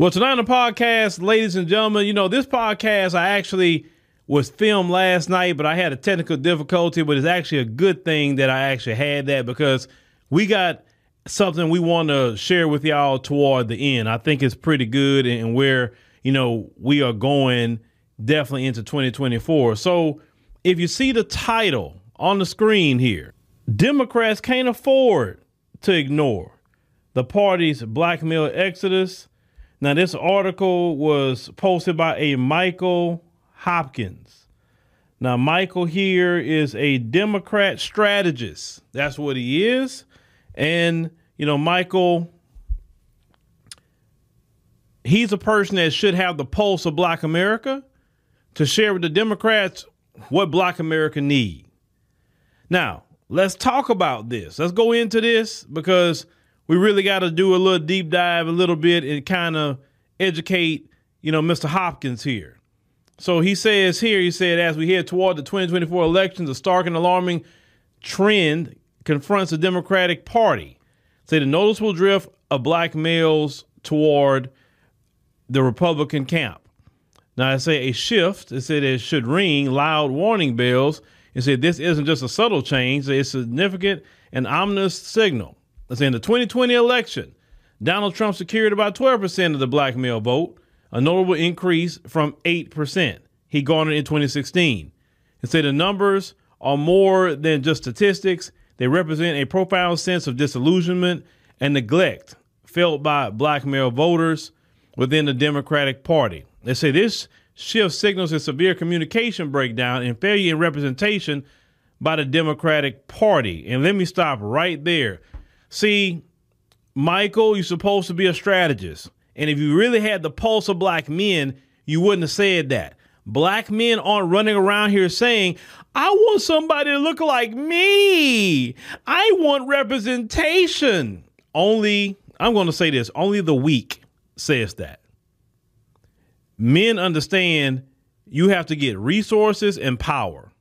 Well, tonight on the podcast, ladies and gentlemen, you know, this podcast I actually was filmed last night, but I had a technical difficulty, but it's actually a good thing that I actually had that because we got something we want to share with y'all toward the end. I think it's pretty good and where, you know, we are going definitely into 2024. So if you see the title on the screen here, Democrats can't afford to ignore the party's black male exodus now, this article was posted by a Michael Hopkins. Now, Michael here is a Democrat strategist. That's what he is. And, you know, Michael, he's a person that should have the pulse of Black America to share with the Democrats what Black America need. Now, let's talk about this. Let's go into this because – we really got to do a little deep dive a little bit and kind of educate, you know, Mr. Hopkins here. So he says here, he said, as we head toward the 2024 elections, a stark and alarming trend confronts the Democratic Party. Say the noticeable drift of black males toward the Republican camp. Now I say a shift. It said it should ring loud warning bells. It said this isn't just a subtle change; it's a significant and ominous signal. Let's say in the 2020 election, Donald Trump secured about 12% of the black male vote, a notable increase from 8% he garnered in 2016. And say the numbers are more than just statistics, they represent a profound sense of disillusionment and neglect felt by black male voters within the Democratic Party. They say this shift signals a severe communication breakdown and failure in representation by the Democratic Party. And let me stop right there. See, Michael, you're supposed to be a strategist. And if you really had the pulse of black men, you wouldn't have said that. Black men aren't running around here saying, I want somebody to look like me. I want representation. Only, I'm going to say this, only the weak says that. Men understand you have to get resources and power.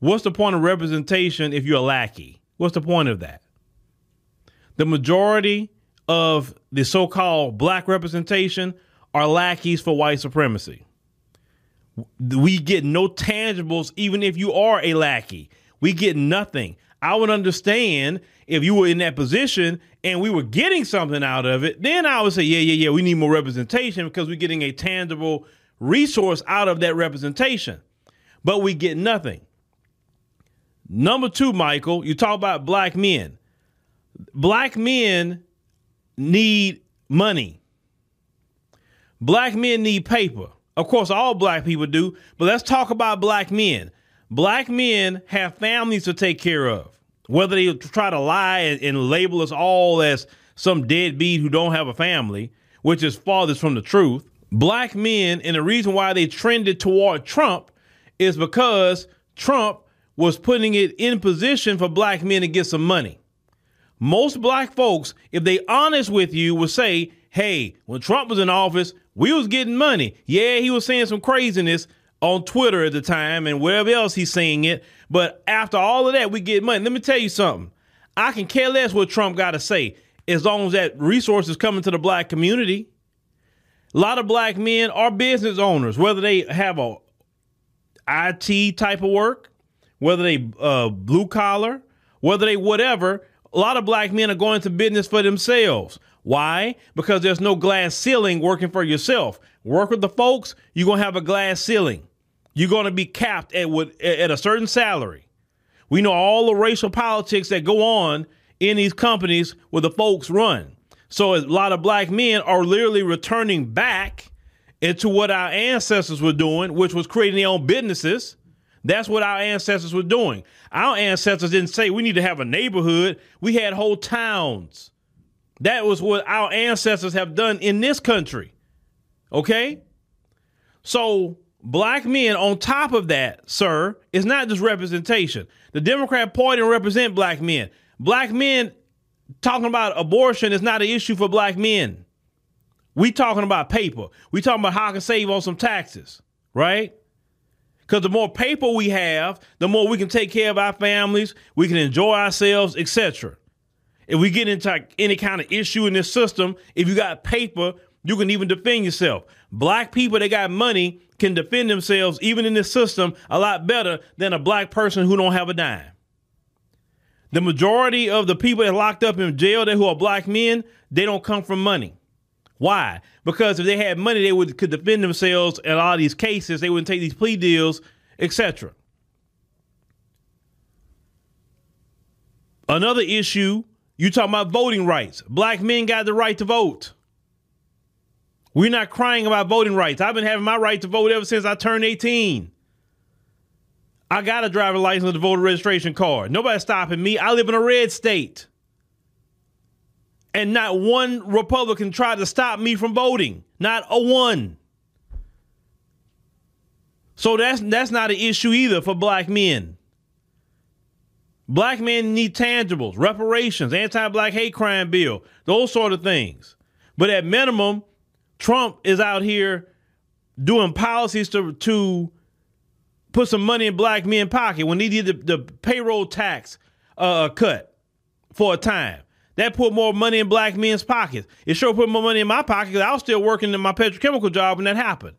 What's the point of representation if you're a lackey? What's the point of that? The majority of the so-called black representation are lackeys for white supremacy. We get no tangibles even if you are a lackey. We get nothing. I would understand if you were in that position and we were getting something out of it, then I would say, yeah, yeah, yeah, we need more representation because we're getting a tangible resource out of that representation. But we get nothing. Number two, Michael, you talk about black men black men need money. Black men need paper. Of course, all black people do, but let's talk about black men. Black men have families to take care of. Whether they try to lie and, and label us all as some deadbeat who don't have a family, which is farthest from the truth. Black men, and the reason why they trended toward Trump is because Trump was putting it in position for black men to get some money most black folks, if they honest with you, will say, hey, when Trump was in office, we was getting money. Yeah, he was saying some craziness on Twitter at the time and wherever else he's saying it. But after all of that, we get money. Let me tell you something. I can care less what Trump got to say as long as that resources coming to the black community. A lot of black men are business owners, whether they have a IT type of work, whether they uh, blue collar, whether they whatever a lot of black men are going into business for themselves. Why? Because there's no glass ceiling working for yourself. Work with the folks, you're going to have a glass ceiling. You're going to be capped at, at a certain salary. We know all the racial politics that go on in these companies where the folks run. So a lot of black men are literally returning back into what our ancestors were doing, which was creating their own businesses that's what our ancestors were doing. Our ancestors didn't say we need to have a neighborhood. We had whole towns. That was what our ancestors have done in this country. Okay? So, black men, on top of that, sir, is not just representation. The Democrat Party represent black men. Black men talking about abortion is not an issue for black men. We talking about paper. We talking about how I can save on some taxes, right? Because the more paper we have, the more we can take care of our families, we can enjoy ourselves, etc. If we get into any kind of issue in this system, if you got paper, you can even defend yourself. Black people that got money can defend themselves even in this system a lot better than a black person who don't have a dime. The majority of the people that locked up in jail that who are black men, they don't come from money. Why? Because if they had money, they would could defend themselves in a lot of these cases. They wouldn't take these plea deals, etc. Another issue, you talking about voting rights. Black men got the right to vote. We're not crying about voting rights. I've been having my right to vote ever since I turned 18. I got a driver's license and a voter registration card. Nobody's stopping me. I live in a red state. And not one Republican tried to stop me from voting. Not a one. So that's that's not an issue either for black men. Black men need tangibles, reparations, anti-black hate crime bill, those sort of things. But at minimum, Trump is out here doing policies to to put some money in black men's pocket when he did the, the payroll tax uh, cut for a time. That put more money in black men's pockets. It sure put more money in my pocket because I was still working in my petrochemical job when that happened.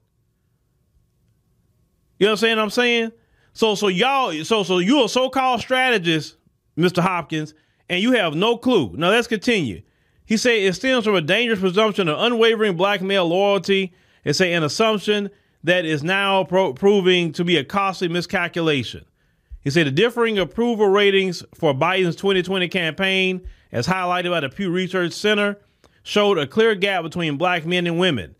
You know what I'm saying? I'm saying so. So y'all. So so you're a so-called strategist, Mr. Hopkins, and you have no clue. Now let's continue. He said it stems from a dangerous presumption of unwavering black male loyalty. It's an assumption that is now pro- proving to be a costly miscalculation. He said the differing approval ratings for Biden's 2020 campaign, as highlighted by the Pew Research Center, showed a clear gap between black men and women,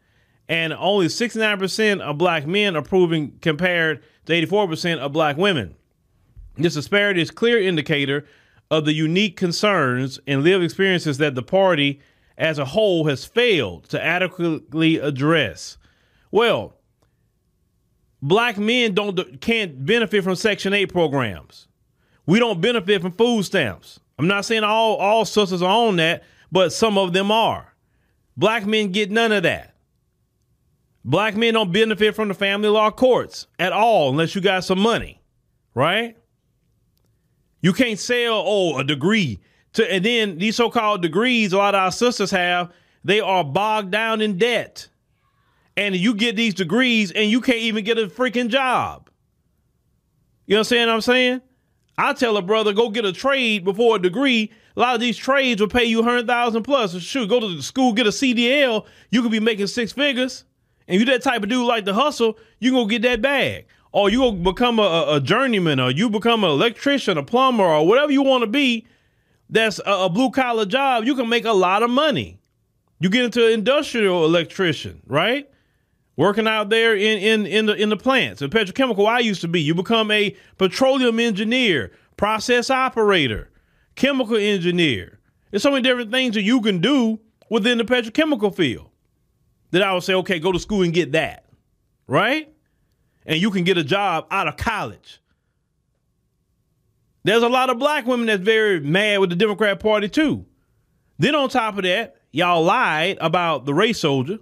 and only 69% of black men approving compared to 84% of black women. This disparity is a clear indicator of the unique concerns and lived experiences that the party as a whole has failed to adequately address. Well, black men don't can't benefit from Section 8 programs. We don't benefit from food stamps. I'm not saying all all sisters are on that, but some of them are. Black men get none of that. Black men don't benefit from the family law courts at all unless you got some money, right? You can't sell oh a degree to and then these so-called degrees a lot of our sisters have, they are bogged down in debt and you get these degrees and you can't even get a freaking job. You know what I'm saying? I'm saying? I tell a brother, go get a trade before a degree. A lot of these trades will pay you 100000 plus. Shoot, go to the school, get a CDL. You could be making six figures. And you that type of dude like to hustle, you going to get that bag. Or you going to become a, a, journeyman or you become an electrician, a plumber, or whatever you want to be that's a, a blue collar job. You can make a lot of money. You get into an industrial electrician, right? Working out there in in in the in the plants. And petrochemical I used to be. You become a petroleum engineer, process operator, chemical engineer. There's so many different things that you can do within the petrochemical field. That I would say, okay, go to school and get that, right? And you can get a job out of college. There's a lot of black women that's very mad with the Democrat Party too. Then on top of that, y'all lied about the race soldier.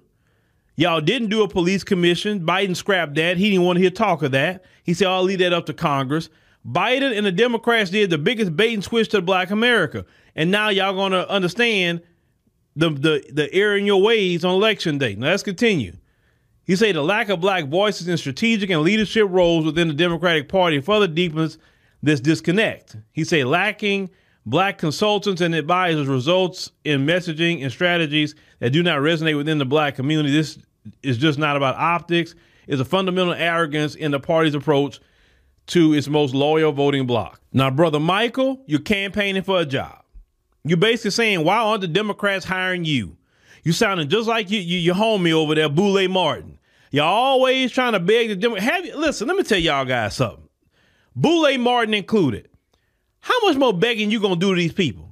Y'all didn't do a police commission. Biden scrapped that. He didn't want to hear talk of that. He said, I'll leave that up to Congress. Biden and the Democrats did the biggest bait and switch to black America. And now y'all gonna understand the the the error in your ways on election day. Now let's continue. He said the lack of black voices in strategic and leadership roles within the Democratic Party further deepens this disconnect. He said lacking black consultants and advisors results in messaging and strategies that do not resonate within the black community. This is just not about optics. It's a fundamental arrogance in the party's approach to its most loyal voting bloc. Now, brother Michael, you're campaigning for a job. You're basically saying, why aren't the Democrats hiring you? You sounding just like you, you, your homie over there, Boule Martin. You're always trying to beg the Democrats. Have you listen? Let me tell y'all guys something. Boule Martin included. How much more begging you gonna do to these people?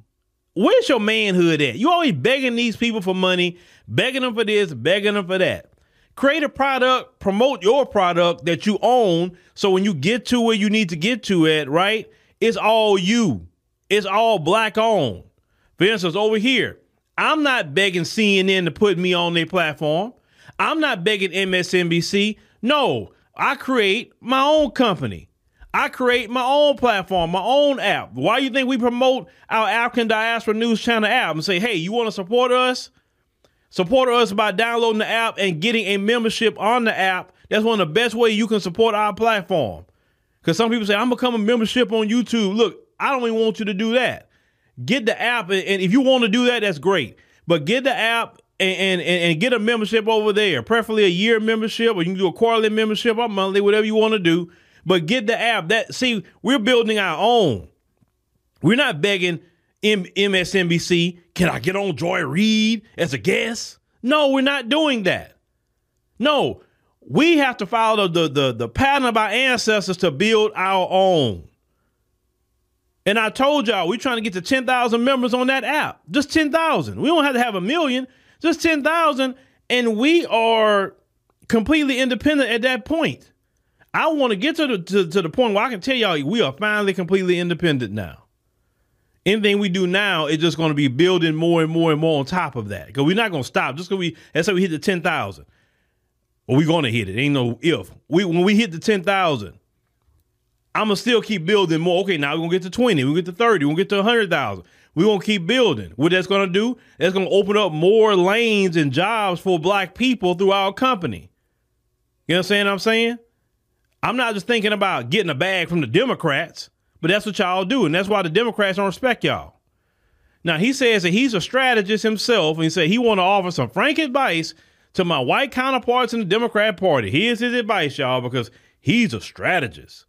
Where's your manhood at? You always begging these people for money, begging them for this, begging them for that. Create a product, promote your product that you own. So when you get to where you need to get to it, right? It's all you. It's all black owned. For instance, over here, I'm not begging CNN to put me on their platform. I'm not begging MSNBC. No, I create my own company. I create my own platform, my own app. Why do you think we promote our African Diaspora News Channel app and say, hey, you want to support us? Support us by downloading the app and getting a membership on the app. That's one of the best ways you can support our platform. Because some people say, I'm becoming a membership on YouTube. Look, I don't even want you to do that. Get the app, and if you want to do that, that's great. But get the app and, and, and get a membership over there, preferably a year membership, or you can do a quarterly membership or monthly, whatever you want to do. But get the app. That see, we're building our own. We're not begging M- MSNBC, can I get on Joy Reid as a guest? No, we're not doing that. No, we have to follow the, the, the pattern of our ancestors to build our own. And I told y'all, we're trying to get to 10,000 members on that app. Just 10,000. We don't have to have a million, just 10,000. And we are completely independent at that point. I want to get to the, to, to the point where I can tell y'all we are finally completely independent now anything we do now is just going to be building more and more and more on top of that. Because we're not going to stop. Just because we, let's say we hit the 10,000. Well, we're going to hit it. Ain't no if. We When we hit the 10,000, I'm going to still keep building more. Okay, now we're to get to 20. We're going to get to 30. We're to get to 100,000. We're to keep building. What that's to do, that's to open up more lanes and jobs for black people through our company. You understand what I'm saying? I'm not just thinking about getting a bag from the Democrats. But that's what y'all do, and that's why the Democrats don't respect y'all. Now he says that he's a strategist himself, and he said he want to offer some frank advice to my white counterparts in the Democrat Party. Here's his advice, y'all, because he's a strategist.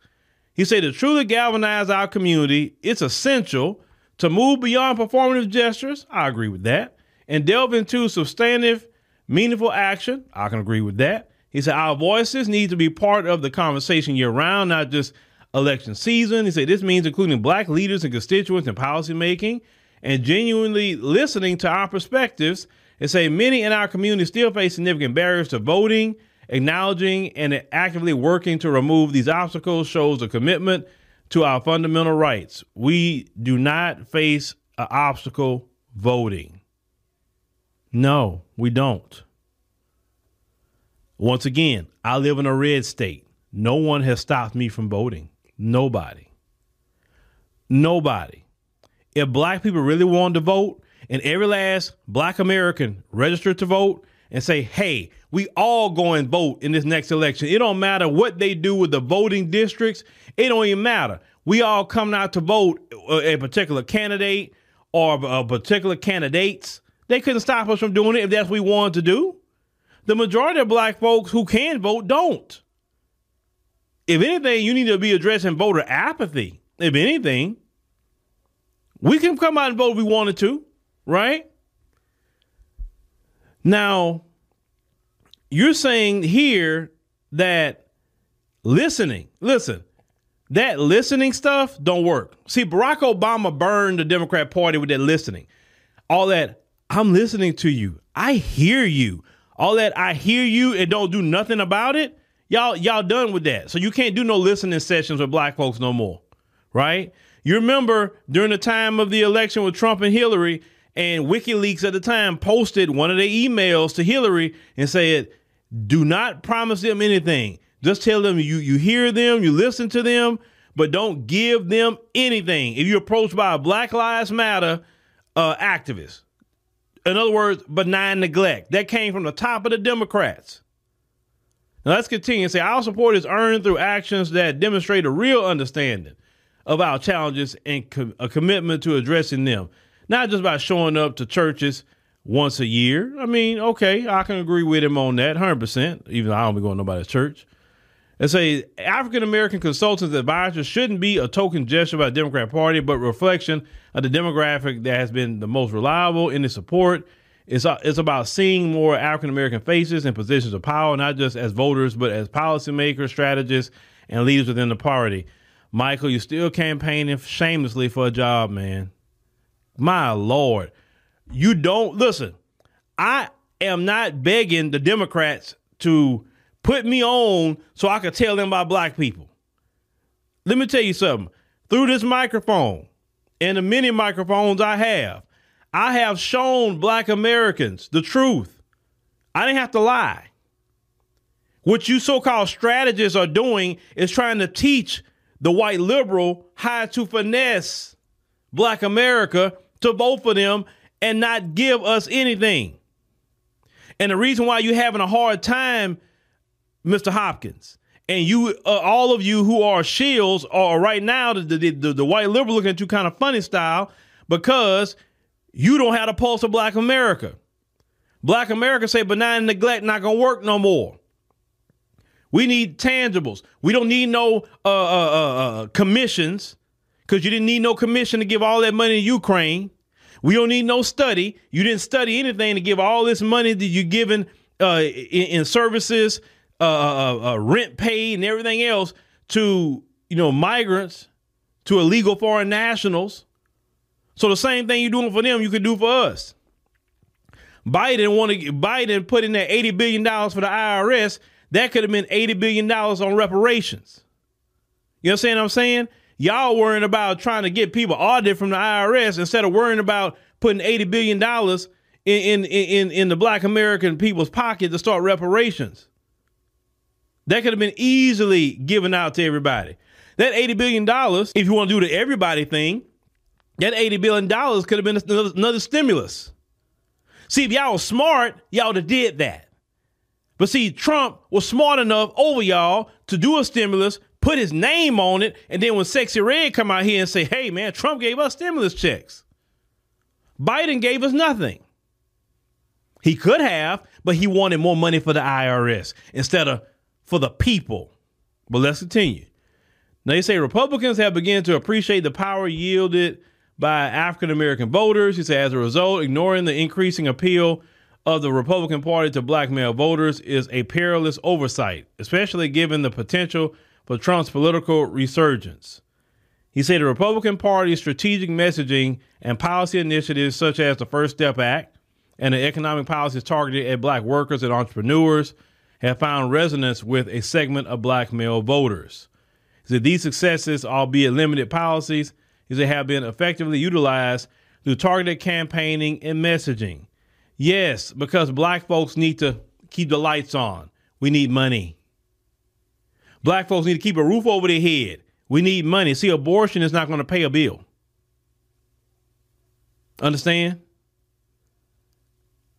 He said to truly galvanize our community, it's essential to move beyond performative gestures. I agree with that. And delve into substantive, meaningful action. I can agree with that. He said our voices need to be part of the conversation year round, not just election season. He said this means including black leaders and constituents in policymaking and genuinely listening to our perspectives and say many in our community still face significant barriers to voting. Acknowledging and actively working to remove these obstacles shows a commitment to our fundamental rights. We do not face an obstacle voting. No, we don't. Once again, I live in a red state. No one has stopped me from voting. Nobody. Nobody. If black people really wanted to vote, and every last black American registered to vote and say, hey, we all go and vote in this next election. It don't matter what they do with the voting districts. It don't even matter. We all come out to vote uh, a particular candidate or a particular candidates. They couldn't stop us from doing it if that's what we wanted to do. The majority of black folks who can vote don't if anything, you need to be addressing voter apathy. If anything, we can come out and vote if we wanted to, right? Now, you're saying here that listening, listen, that listening stuff don't work. See, Barack Obama burned the Democrat Party with that listening. All that, I'm listening to you. I hear you. All that, I hear you and don't do nothing about it. Y'all, y'all done with that. So you can't do no listening sessions with black folks no more, right? You remember during the time of the election with Trump and Hillary, and WikiLeaks at the time posted one of their emails to Hillary and said, "Do not promise them anything. Just tell them you you hear them, you listen to them, but don't give them anything. If you're approached by a Black Lives Matter uh, activist, in other words, benign neglect, that came from the top of the Democrats." Now let's continue and say our support is earned through actions that demonstrate a real understanding of our challenges and a commitment to addressing them, not just by showing up to churches once a year. I mean, okay, I can agree with him on that 100%, even though I don't be going to nobody's church. And say African American consultants advisors shouldn't be a token gesture by the Democrat Party, but reflection of the demographic that has been the most reliable in its support it's, uh, it's about seeing more African American faces in positions of power, not just as voters, but as policymakers, strategists, and leaders within the party. Michael, you're still campaigning shamelessly for a job, man. My Lord. You don't listen. I am not begging the Democrats to put me on so I can tell them about black people. Let me tell you something. Through this microphone and the many microphones I have, I have shown black Americans the truth. I didn't have to lie. What you so called strategists are doing is trying to teach the white liberal how to finesse black America to vote for them and not give us anything. And the reason why you're having a hard time, Mr. Hopkins, and you, uh, all of you who are shields, are right now the, the, the, the white liberal looking at you kind of funny style because you don't have the pulse of Black America. Black America say benign neglect not gonna work no more. We need tangibles. We don't need no uh, uh, uh, uh commissions because you didn't need no commission to give all that money to Ukraine. We don't need no study. You didn't study anything to give all this money that you're giving uh, in, in, services, Uh, uh, uh, uh, rent paid, and everything else to you know migrants, to illegal foreign nationals. So the same thing you're doing for them, you could do for us. Biden want to Biden put in that eighty billion dollars for the IRS. That could have been eighty billion dollars on reparations. You know what I'm saying? Y'all worrying about trying to get people audited from the IRS instead of worrying about putting eighty billion dollars in, in in in the Black American people's pocket to start reparations. That could have been easily given out to everybody. That eighty billion dollars, if you want to do the everybody thing, that eighty billion dollars could have been another, another stimulus. See, if y'all was smart, y'all would have did that. But see, Trump was smart enough over y'all to do a stimulus, put his name on it, and then when Sexyy Red come out here and say, hey man, Trump gave us stimulus checks. Biden gave us nothing. He could have, but he wanted more money for the IRS instead of for the people. But let's continue. Now they say Republicans have begun to appreciate the power yielded by African American voters. He said, as a result, ignoring the increasing appeal of the Republican Party to black male voters is a perilous oversight, especially given the potential for Trump's political resurgence. He said the Republican Party's strategic messaging and policy initiatives, such as the First Step Act and the economic policies targeted at black workers and entrepreneurs, have found resonance with a segment of black male voters. He said these successes, albeit limited policies, is they have been effectively utilized through targeted campaigning and messaging. Yes, because black folks need to keep the lights on. We need money. Black folks need to keep a roof over their head. We need money. See, abortion is not going to pay a bill. Understand?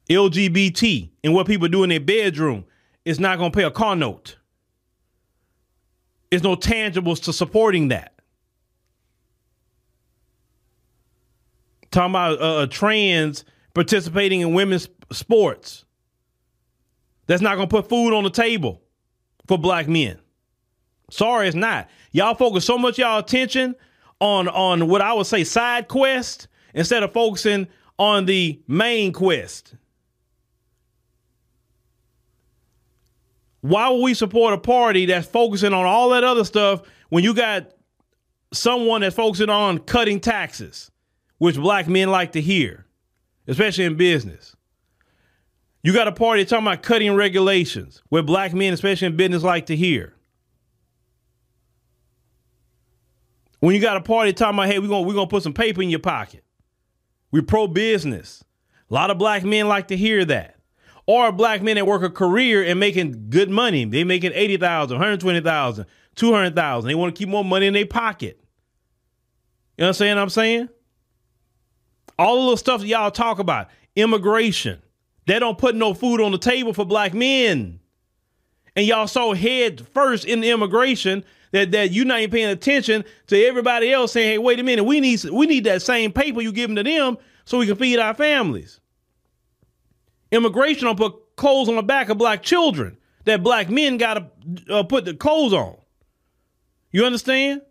LGBT and what people do in their bedroom is not going to pay a car note. There's no tangibles to supporting that. Talking about uh, trans participating in women's sports. That's not going to put food on the table for black men. Sorry, it's not. Y'all focus so much y'all attention on on what I would say side quest instead of focusing on the main quest. Why would we support a party that's focusing on all that other stuff when you got someone that's focusing on cutting taxes? which black men like to hear, especially in business. You got a party talking about cutting regulations, where black men, especially in business, like to hear. When you got a party talking about, hey, we're gonna we're gonna put some paper in your pocket. We're pro business. A lot of black men like to hear that. Or black men that work a career and making good money. They making 80,000, 120,000, 200,000. They want to keep more money in their pocket. You know what I'm saying? I'm saying? All the stuff that y'all talk about, immigration, they don't put no food on the table for black men. And y'all so head first in immigration that, that you're not even paying attention to everybody else saying, hey, wait a minute, we need we need that same paper you giving to them so we can feed our families. Immigration don't put clothes on the back of black children that black men got to uh, put the clothes on. You understand?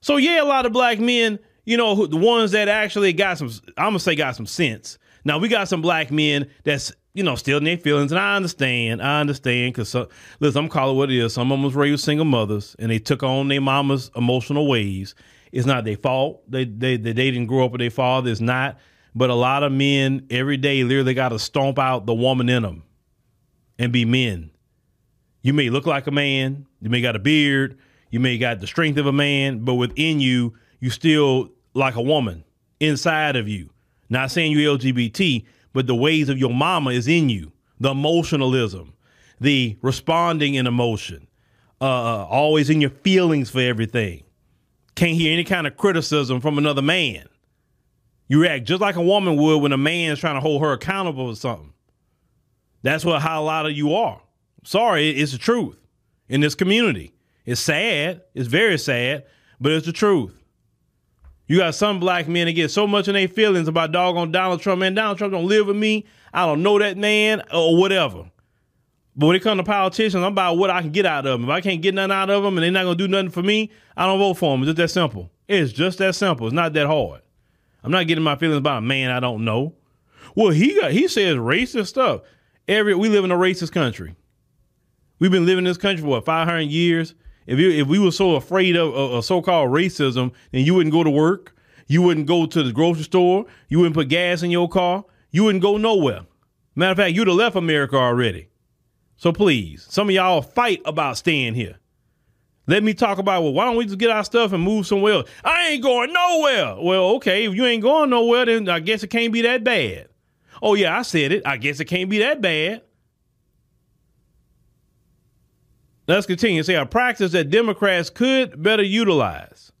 So yeah, a lot of black men you know, the ones that actually got some, I'm gonna say got some sense. Now we got some black men that's you know still in their feelings, and I understand. I understand because so, listen, I'm calling what it is. Some of them was raised single mothers, and they took on their mama's emotional ways. It's not their fault. They they they, they didn't grow up with their father. It's not. But a lot of men every day literally got to stomp out the woman in them and be men. You may look like a man. You may got a beard. You may got the strength of a man, but within you, you still like a woman inside of you. Not saying you LGBT, but the ways of your mama is in you. The emotionalism, the responding in emotion, uh, uh, always in your feelings for everything. Can't hear any kind of criticism from another man. You react just like a woman would when a man is trying to hold her accountable for something. That's what how a lot of you are. Sorry, it's the truth in this community. It's sad. It's very sad, but it's the truth. You got some black men that get so much in their feelings about doggone Donald Trump. Man, Donald Trump don't live with me. I don't know that man or whatever. But when it comes to politicians, I'm about what I can get out of them. If I can't get nothing out of them and they're not going to do nothing for me, I don't vote for them. It's just that simple. It's just that simple. It's not that hard. I'm not getting my feelings about a man I don't know. Well, he got he says racist stuff. Every we live in a racist country. We've been living in this country for what 500 years. If you, if we were so afraid of, of so-called racism, then you wouldn't go to work. You wouldn't go to the grocery store. You wouldn't put gas in your car. You wouldn't go nowhere. Matter of fact, you'd have left America already. So please, some of y'all fight about staying here. Let me talk about, well, why don't we just get our stuff and move somewhere else? I ain't going nowhere. Well, okay, if you ain't going nowhere, then I guess it can't be that bad. Oh, yeah, I said it. I guess it can't be that bad. Let's continue. Say a practice that Democrats could better utilize.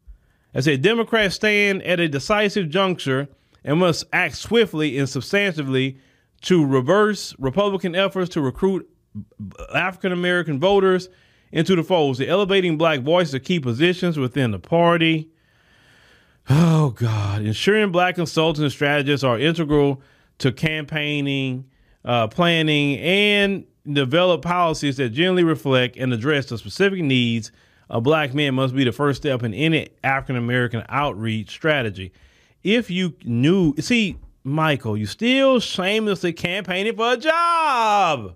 I said Democrats stand at a decisive juncture and must act swiftly and substantively to reverse Republican efforts to recruit African American voters into the fold. The elevating black voices to key positions within the party. Oh God! Ensuring black consultants and strategists are integral to campaigning, uh, planning, and develop policies that generally reflect and address the specific needs of black men must be the first step in any African American outreach strategy. If you knew, see, Michael, you still shamelessly campaigning for a job.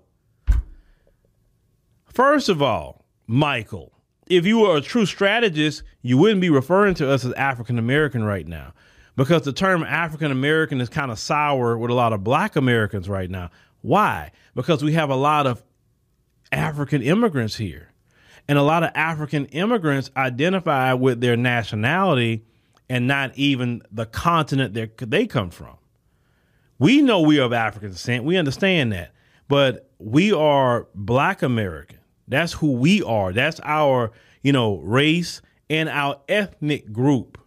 First of all, Michael, if you were a true strategist, you wouldn't be referring to us as African American right now because the term African American is kind of sour with a lot of black Americans right now. Why? Because we have a lot of African immigrants here. And a lot of African immigrants identify with their nationality and not even the continent that they come from. We know we are of African descent. We understand that. But we are black American. That's who we are. That's our, you know, race and our ethnic group.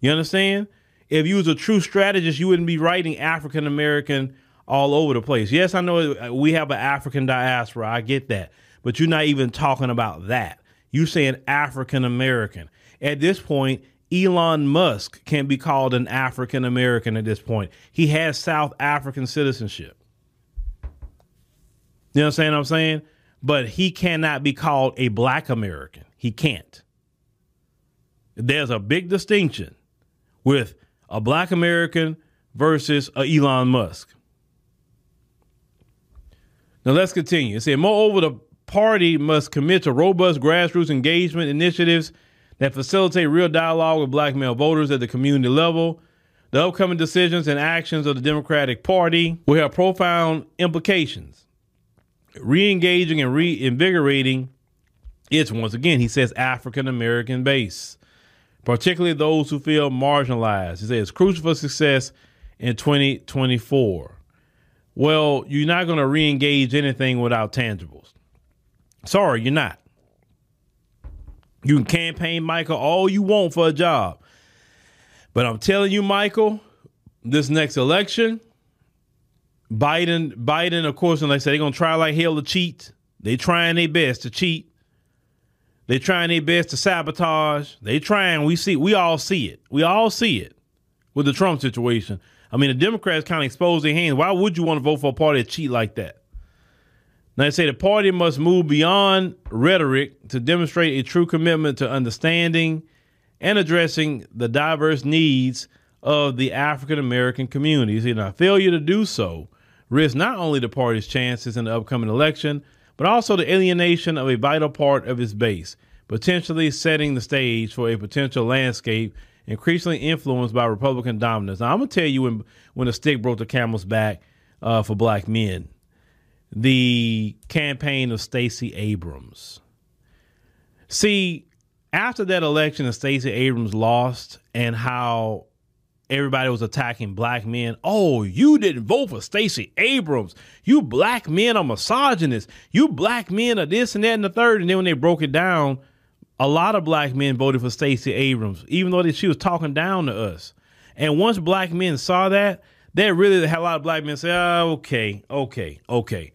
You understand? If you was a true strategist, you wouldn't be writing African American all over the place. Yes, I know we have an African diaspora. I get that. But you're not even talking about that. You're saying African American. At this point, Elon Musk can be called an African American at this point. He has South African citizenship. You know what I'm saying? I'm saying? But he cannot be called a black American. He can't. There's a big distinction with a black American versus a Elon Musk. Now let's continue. It said, moreover, the party must commit to robust grassroots engagement initiatives that facilitate real dialogue with black male voters at the community level. The upcoming decisions and actions of the Democratic Party will have profound implications. Re engaging and reinvigorating its, once again, he says, African American base, particularly those who feel marginalized. He says, crucial for success in 2024 well, you're not going to re engage anything without tangibles. Sorry, you're not. You can campaign Michael all you want for a job. But I'm telling you, Michael, this next election, Biden, Biden, of course, and like I said, they're gonna try like hell to cheat. They're trying their best to cheat. They're trying their best to sabotage. They trying. We see. We all see it. We all see it with the Trump situation. I mean, the Democrats kind of expose their hands. Why would you want to vote for a party that cheat like that? Now they say the party must move beyond rhetoric to demonstrate a true commitment to understanding and addressing the diverse needs of the African American community. See, now failure to do so risks not only the party's chances in the upcoming election, but also the alienation of a vital part of its base, potentially setting the stage for a potential landscape increasingly influenced by Republican dominance. Now, I'm gonna tell you when when the stick broke the camel's back uh, for black men, the campaign of Stacey Abrams. See, after that election, and Stacey Abrams lost, and how everybody was attacking black men. Oh, you didn't vote for Stacey Abrams. You black men are misogynists. You black men are this and that and the third. And then when they broke it down, a lot of black men voted for Stacey Abrams, even though she was talking down to us. And once black men saw that, that really had a lot of black men say, oh, okay, okay, okay.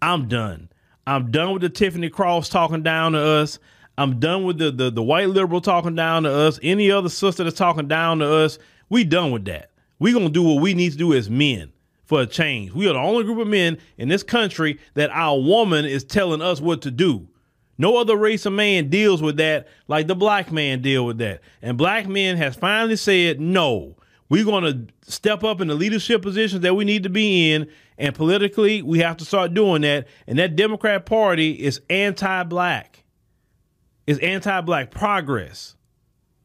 I'm done. I'm done with the Tiffany Cross talking down to us. I'm done with the, the the white liberal talking down to us. Any other sister that's talking down to us, we done with that. We gonna do what we need to do as men for a change. We are the only group of men in this country that our woman is telling us what to do. No other race of man deals with that like the black man deal with that. And black men has finally said, no, we're going to step up in the leadership positions that we need to be in. And politically, we have to start doing that. And that Democrat Party is anti black, is anti black progress,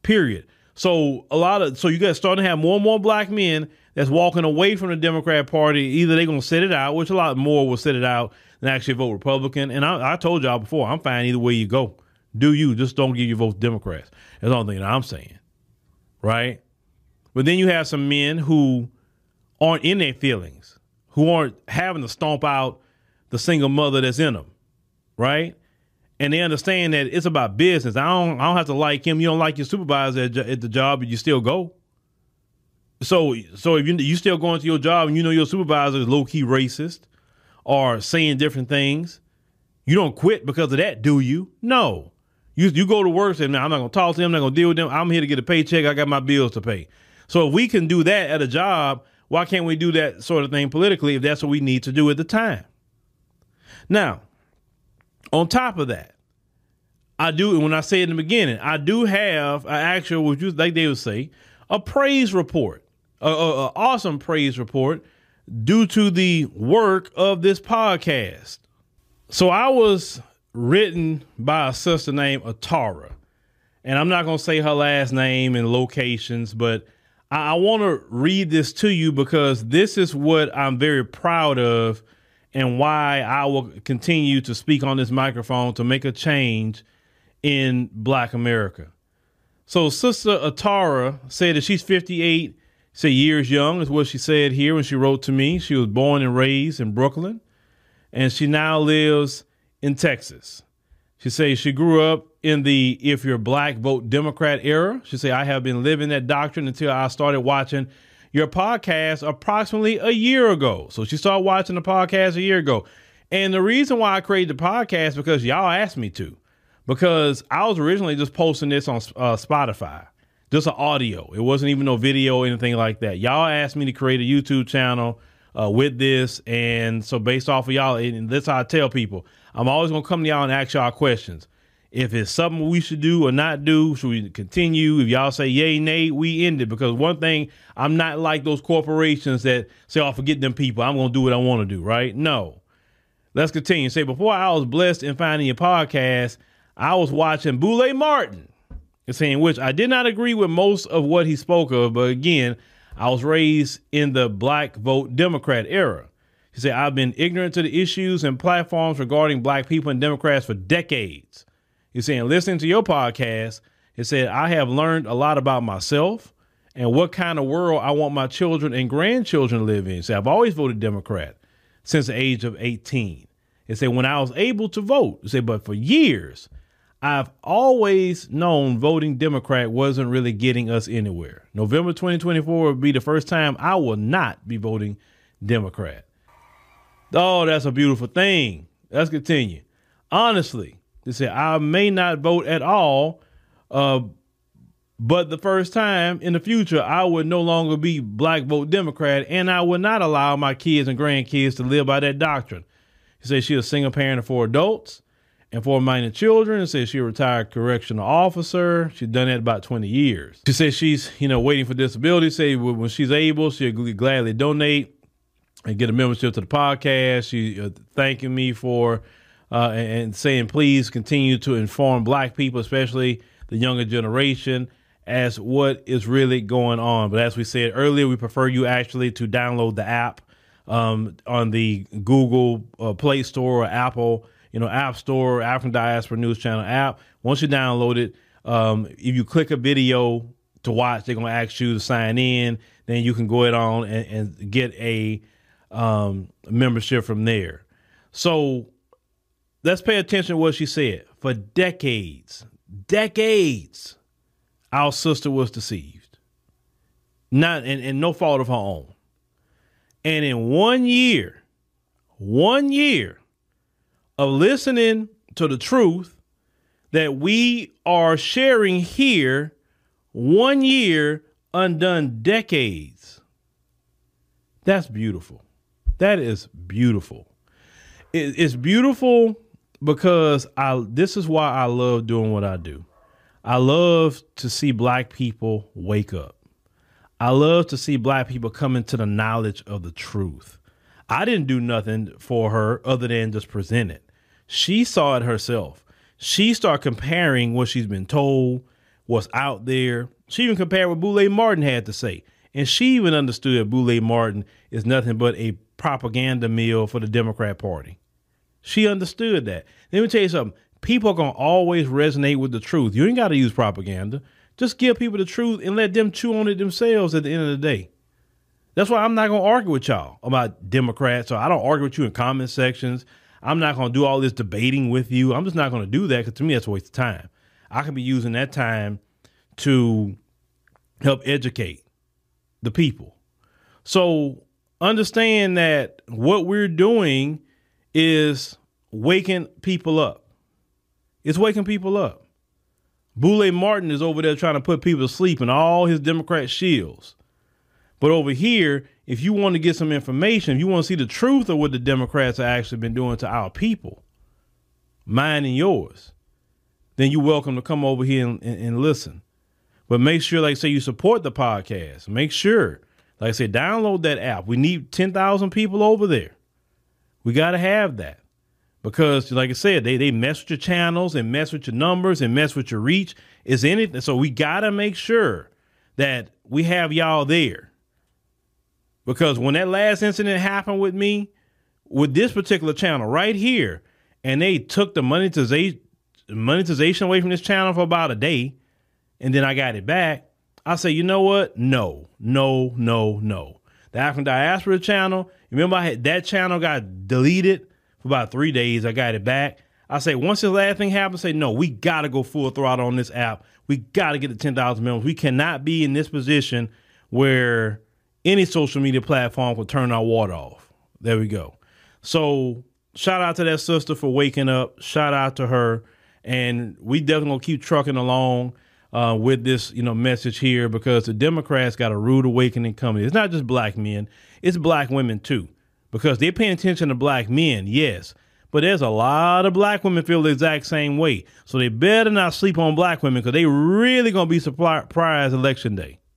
period. So a lot of so you got starting to have more and more black men that's walking away from the Democrat Party. Either they're gonna sit it out, which a lot more will sit it out than actually vote Republican. And I, I told y'all before, I'm fine either way you go. Do you just don't give your vote Democrats? That's the only thing I'm saying, right? But then you have some men who aren't in their feelings, who aren't having to stomp out the single mother that's in them, right? And they understand that it's about business. I don't, I don't have to like him. You don't like your supervisor at, at the job, but you still go. So, so if you you still going to your job and you know your supervisor is low key racist or saying different things, you don't quit because of that, do you? No. You you go to work and I'm not gonna talk to them, I'm not gonna deal with them. I'm here to get a paycheck. I got my bills to pay. So if we can do that at a job, why can't we do that sort of thing politically if that's what we need to do at the time? Now, on top of that, I do, when I say in the beginning, I do have an actual, what you like they would say, a praise report, a, a, a awesome praise report due to the work of this podcast. So I was written by a sister named Atara. And I'm not going to say her last name and locations, but I, I want to read this to you because this is what I'm very proud of and why I will continue to speak on this microphone to make a change in Black America. So, Sister Atara said that she's 58, say years young, is what she said here when she wrote to me. She was born and raised in Brooklyn, and she now lives in Texas. She says she grew up in the if you're black, vote Democrat era. She said, I have been living that doctrine until I started watching your podcast approximately a year ago. So she started watching the podcast a year ago. And the reason why I created the podcast because y'all asked me to. Because I was originally just posting this on uh, Spotify, just an audio. It wasn't even no video or anything like that. Y'all asked me to create a YouTube channel uh, with this. And so, based off of y'all, and that's how I tell people, I'm always to come to y'all and ask y'all questions. If it's something we should do or not do, should we continue? If y'all say yay, nay, we end it. Because one thing, I'm not like those corporations that say, oh, forget them people. I'm going to do what I want to do, right? No. Let's continue. Say, before I was blessed in finding your podcast, I was watching Boule Martin, saying which I did not agree with most of what he spoke of. But again, I was raised in the black vote Democrat era. He said, I've been ignorant to the issues and platforms regarding black people and Democrats for decades. He's saying, listening to your podcast, he said, I have learned a lot about myself and what kind of world I want my children and grandchildren to live in. Said, I've always voted Democrat since the age of 18. He said, when I was able to vote, he said, but for years, I've always known voting Democrat wasn't really getting us anywhere. November 2024 will be the first time I will not be voting Democrat. Oh, that's a beautiful thing. Let's continue. Honestly, they said, I may not vote at all, uh, but the first time in the future, I would no longer be black vote Democrat, and I would not allow my kids and grandkids to live by that doctrine. He said she's a single parent of four adults and four minor children. He said she's a retired correctional officer. She's done that about 20 years. She said she's, you know, waiting for disability. Say when she's able, she'll gladly donate and get a membership to the podcast. She uh, thanking me for uh, and saying, please continue to inform black people, especially the younger generation, as what is really going on. But as we said earlier, we prefer you actually to download the app um, on the Google uh, Play Store or Apple, you know, App Store, African Diaspora News Channel app. Once you download it, um, if you click a video to watch, they're going to ask you to sign in. Then you can go it on and, and get a um, membership from there. So let's pay attention to what she said. For decades, decades, our sister was deceived. Not and, and no fault of her own. And in one year, one year, of listening to the truth that we are sharing here one year undone decades. That's beautiful. That is beautiful. it's beautiful because I this is why I love doing what I do. I love to see black people wake up. I love to see black people come into the knowledge of the truth. I didn't do nothing for her other than just present it. She saw it herself. She started comparing what she's been told, what's out there. She even compared what Boulay Martin had to say. And she even understood Boulay Martin is nothing but a propaganda meal for the Democrat Party. She understood that. Let me tell you something. People are to always resonate with the truth. You ain't got to use propaganda. Just give people the truth and let them chew on it themselves at the end of the day. That's why I'm not to argue with y'all about Democrats. So I don't argue with you in comment sections. I'm not to do all this debating with you. I'm just not to do that because to me, that's a waste of time. I could be using that time to help educate the people. So understand that what we're doing is waking people up. It's waking people up. Boulay Martin is over there trying to put people to sleep in all his Democrat shields. But over here, if you want to get some information, if you want to see the truth of what the Democrats have actually been doing to our people, mine and yours, then you're welcome to come over here and, and, and listen. But make sure, like say, you support the podcast. Make sure, like I said, download that app. We need 10,000 people over there. We got to have that because, like I said, they, they mess with your channels and mess with your numbers and mess with your reach. Is anything. So we got to make sure that we have y'all there. Because when that last incident happened with me, with this particular channel right here, and they took the monetization monetization away from this channel for about a day, and then I got it back. I say, you know what? No, no, no, no. The African Diaspora channel. Remember, I had that channel got deleted for about three days. I got it back. I say, once the last thing happens, say, no, we got to go full throttle on this app. We got to get to 10,000 members. We cannot be in this position where any social media platform will turn our water off. There we go. So shout out to that sister for waking up. Shout out to her. And we definitely gonna keep trucking along uh, with this, you know, message here because the Democrats got a rude awakening coming. It's not just black men; it's black women too, because they're paying attention to black men, yes, but there's a lot of black women feel the exact same way. So they better not sleep on black women because they really gonna be surprised election day.